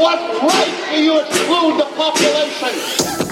what right do you exclude the population?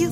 You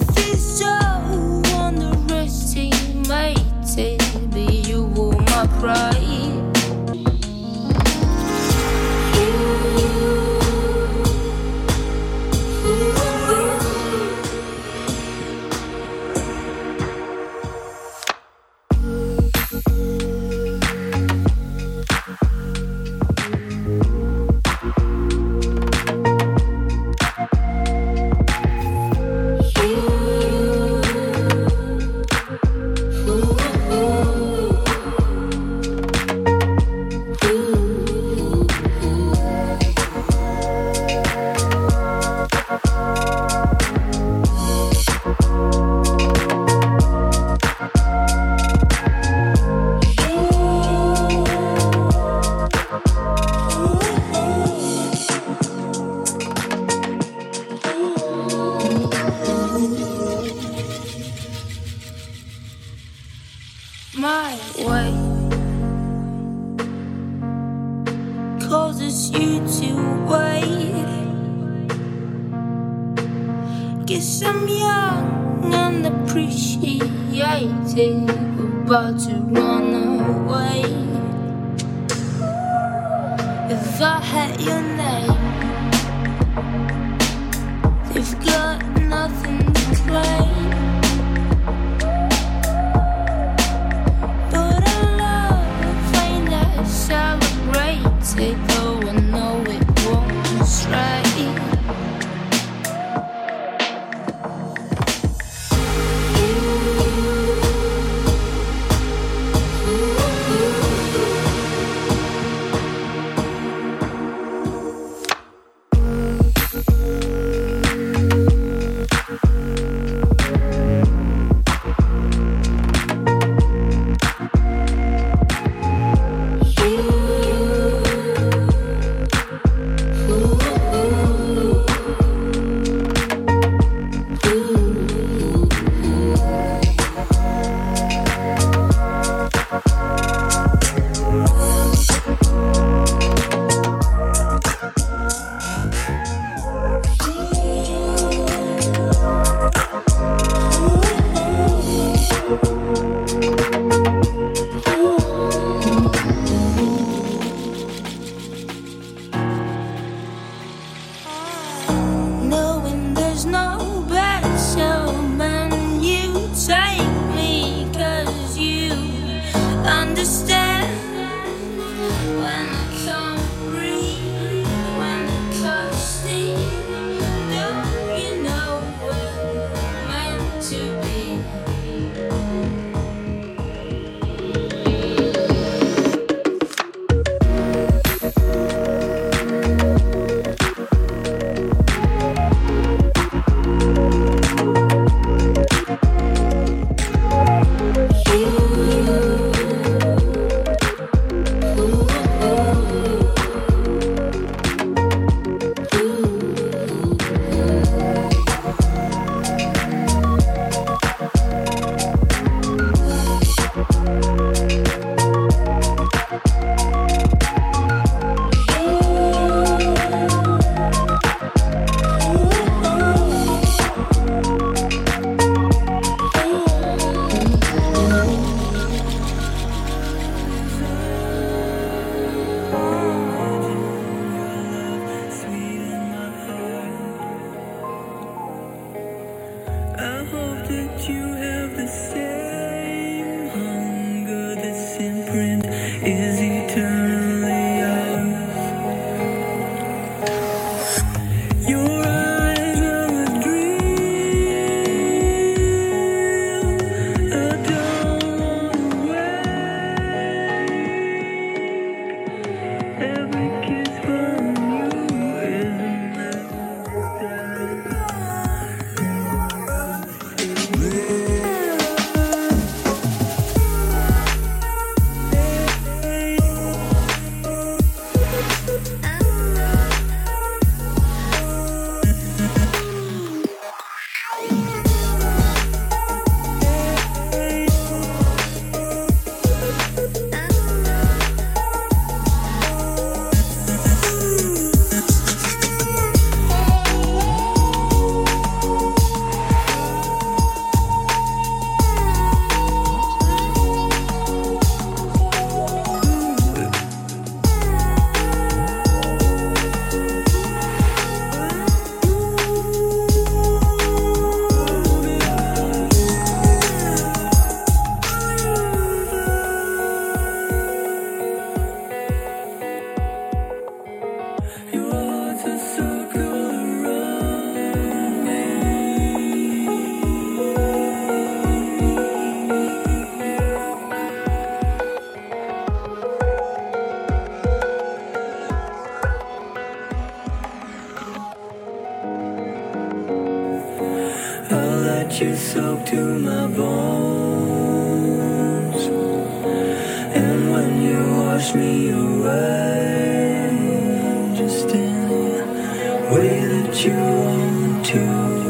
way that you want to.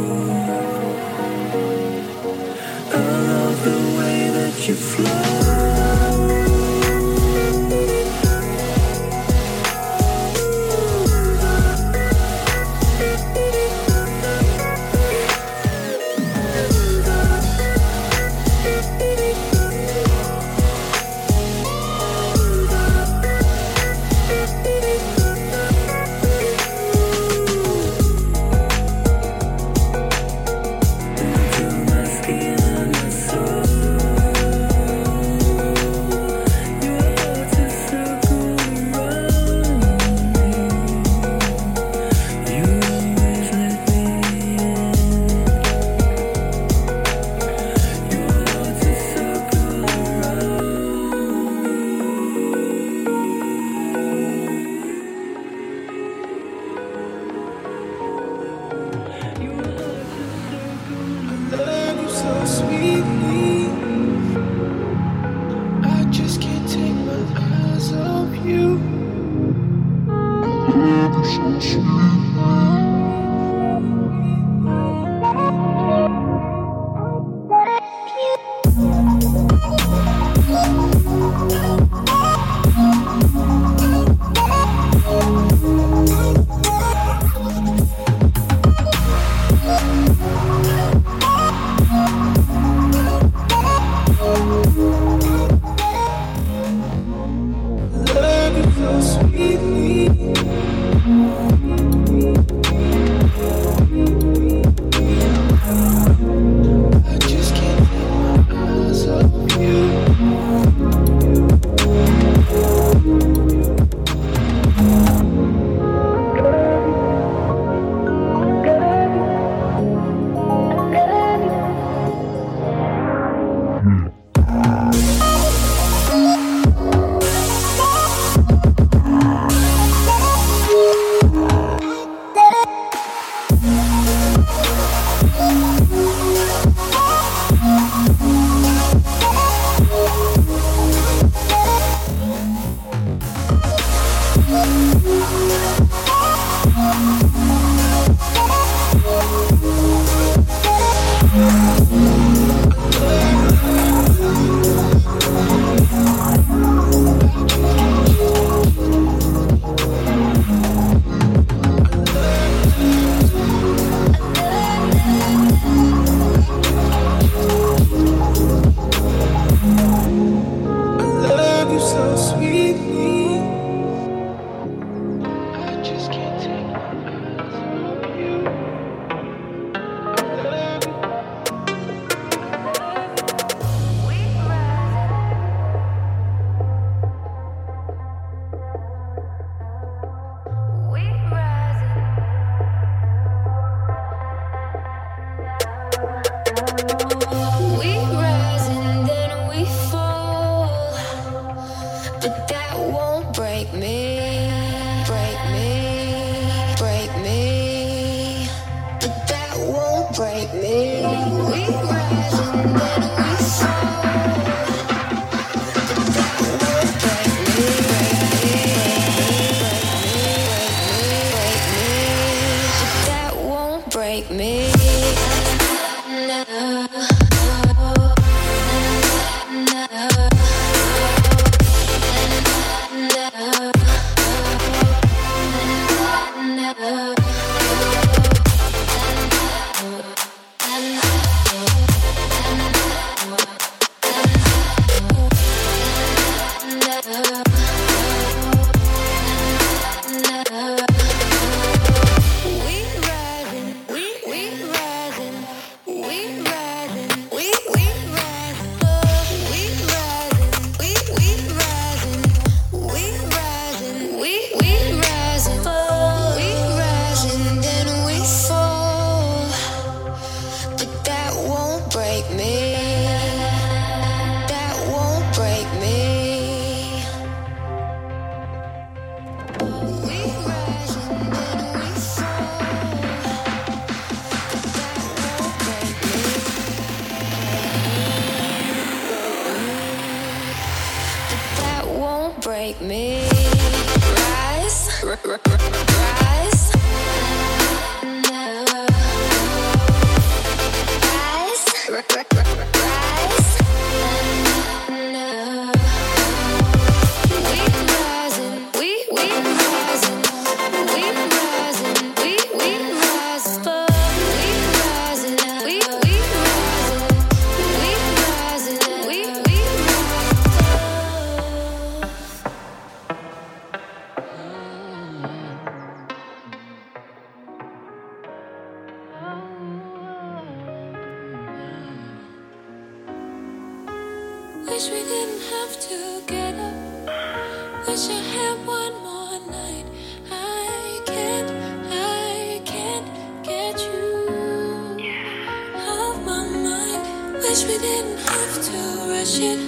didn't have to rush it.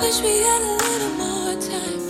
Wish we had a little more time.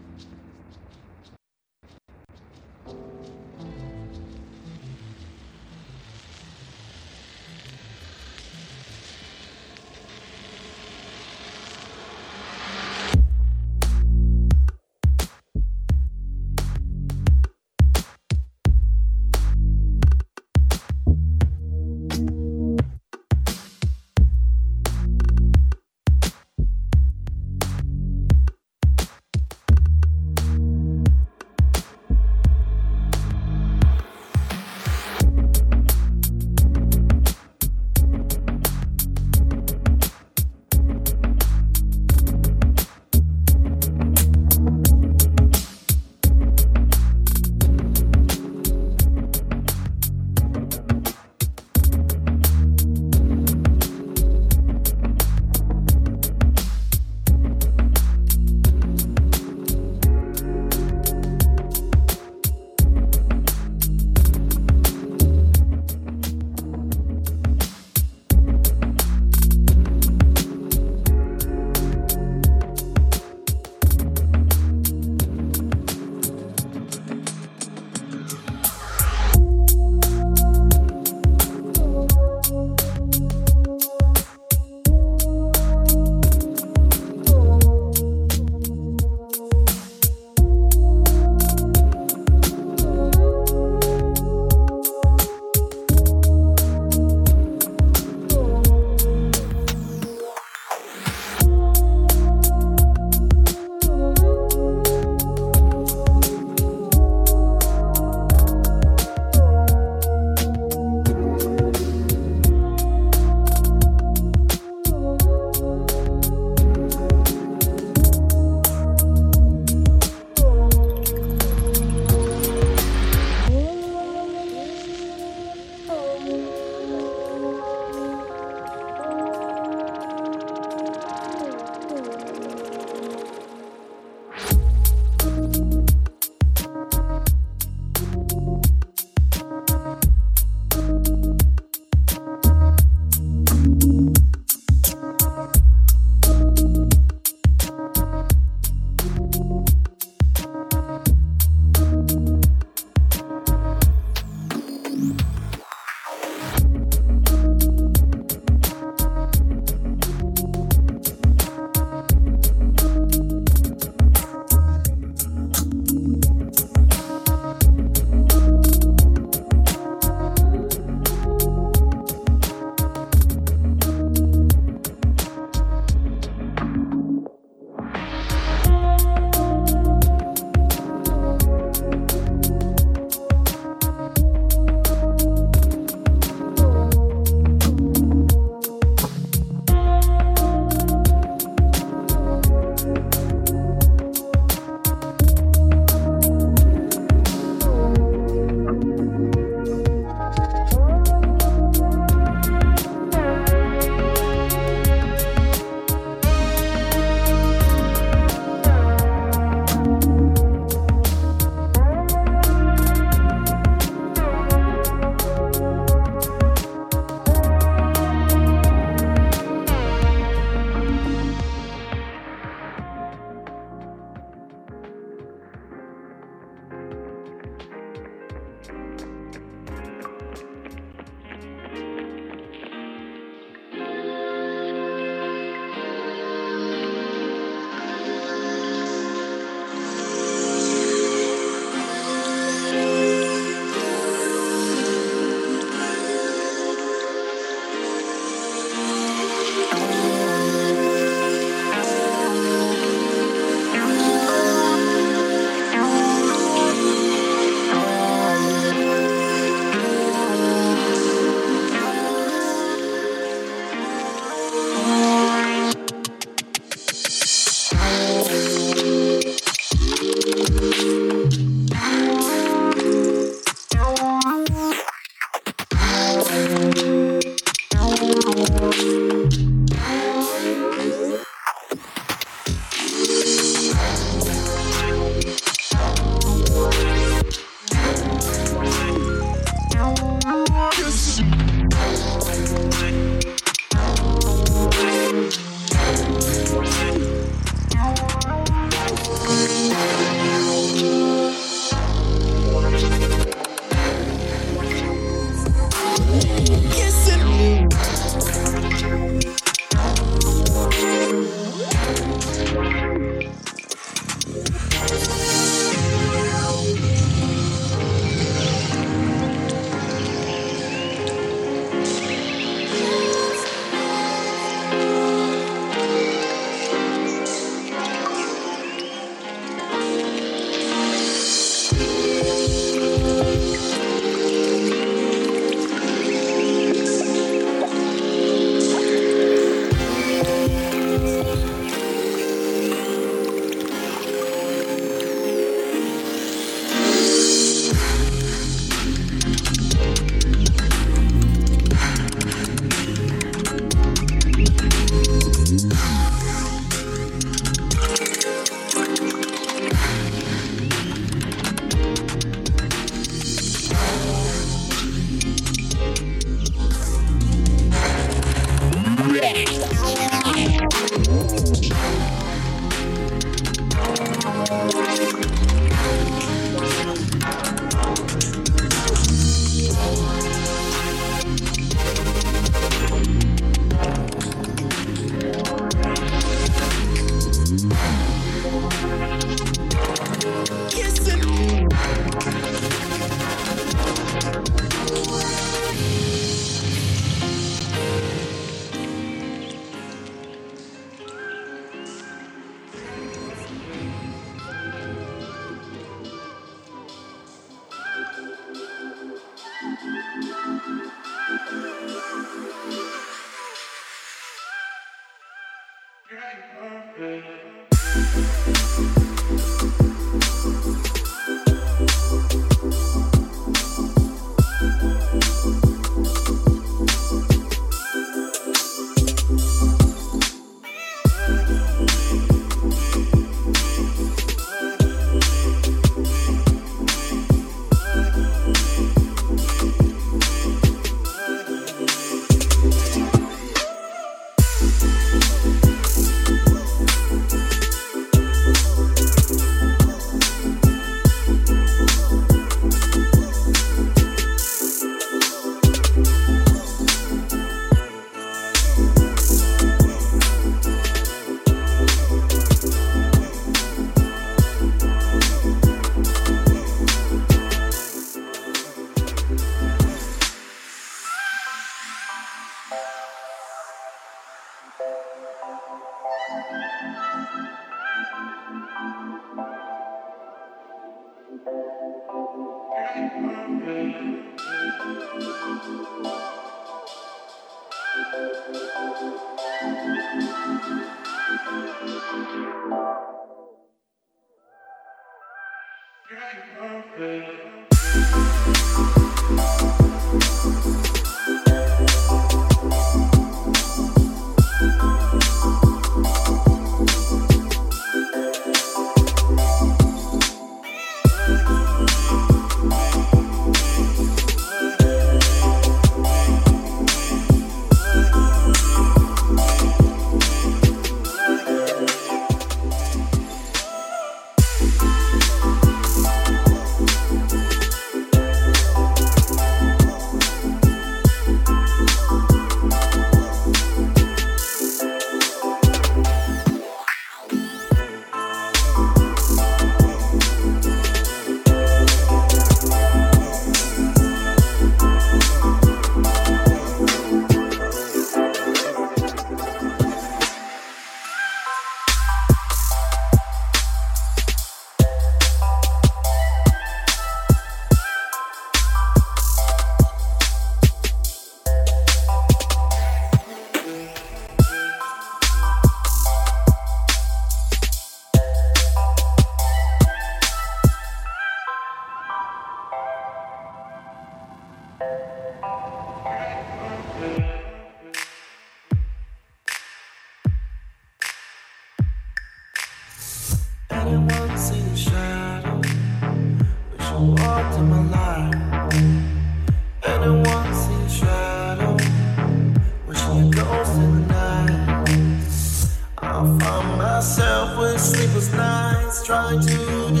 trying to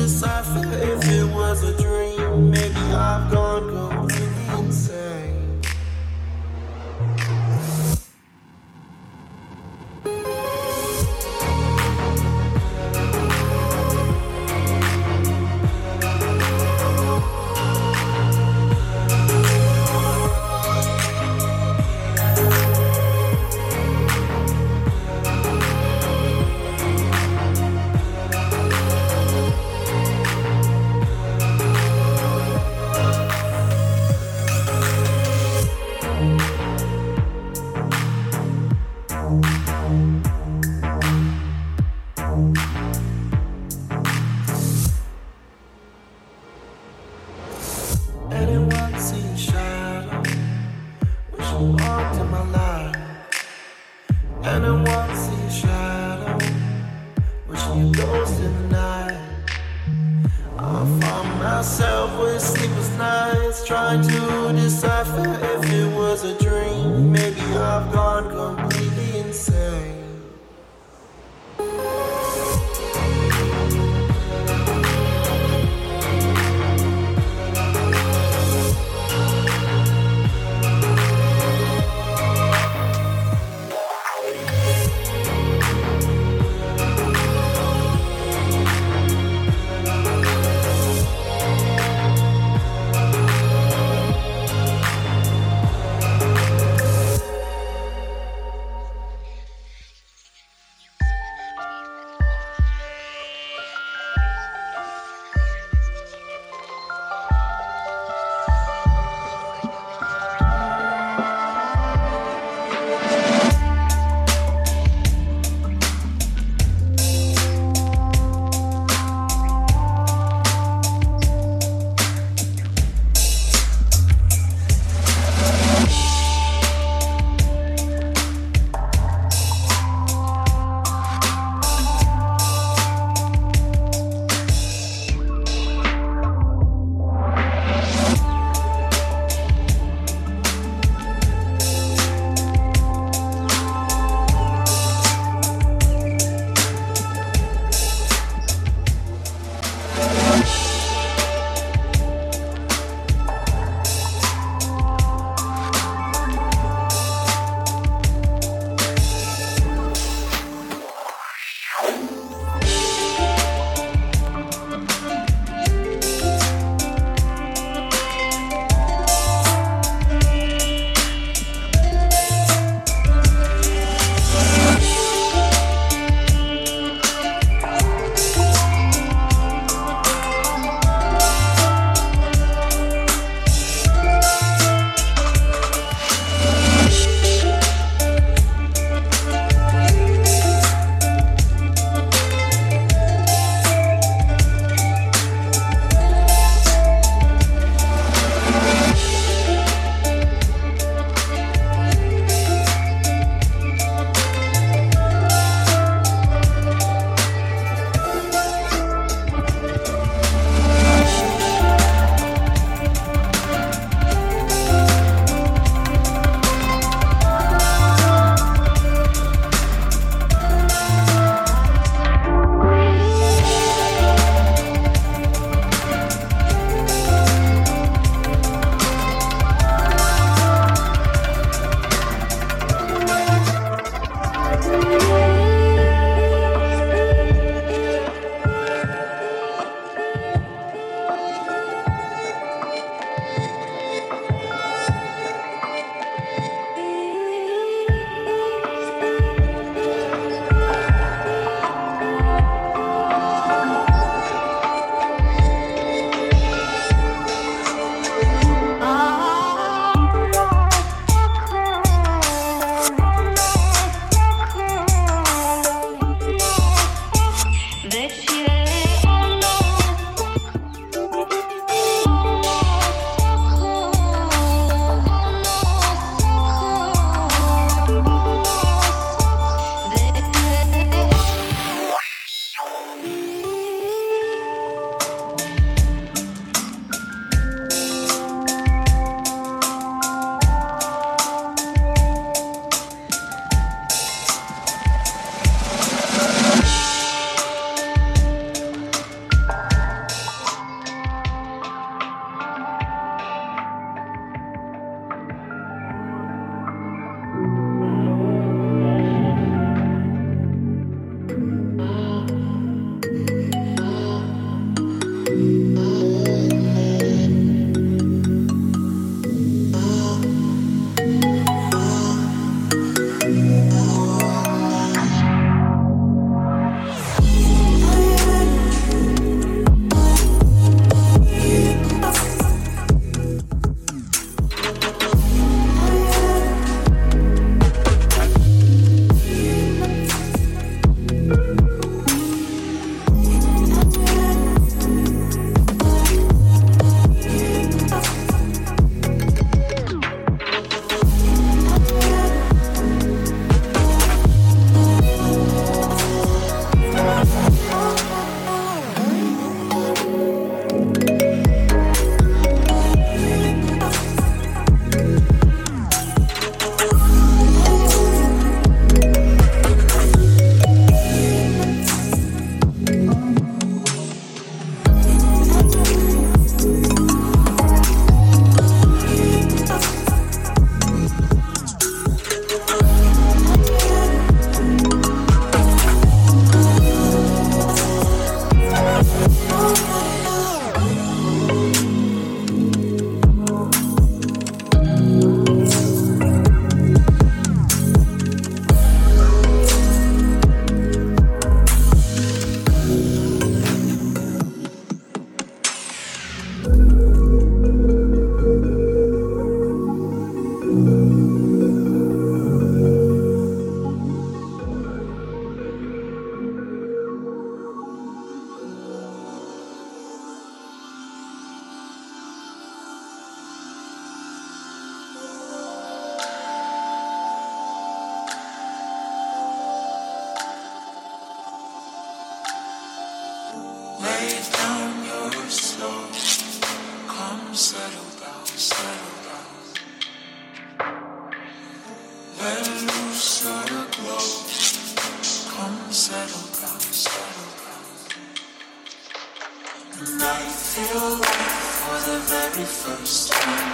I feel light for the very first time.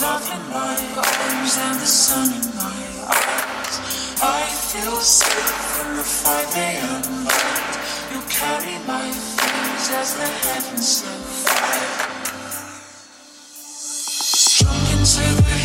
Love in my arms and the sun in my eyes. I feel safe in the 5 and light. You carry my fears as the heavens set fire. Drunk into the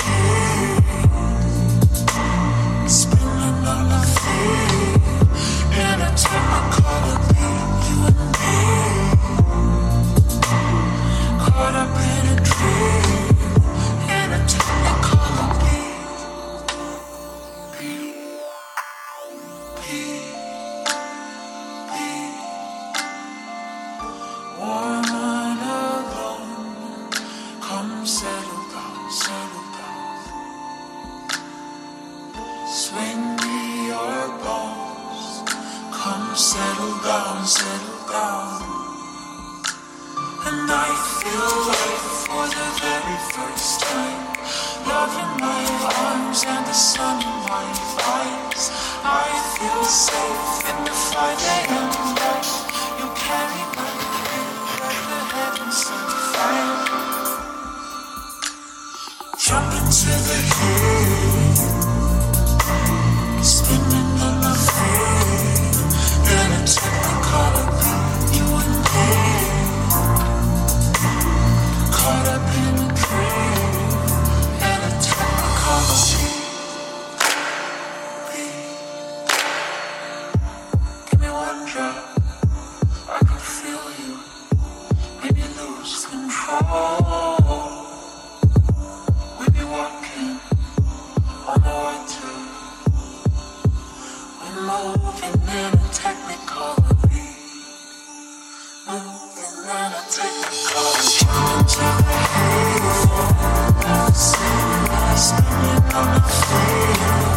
I'm on the floor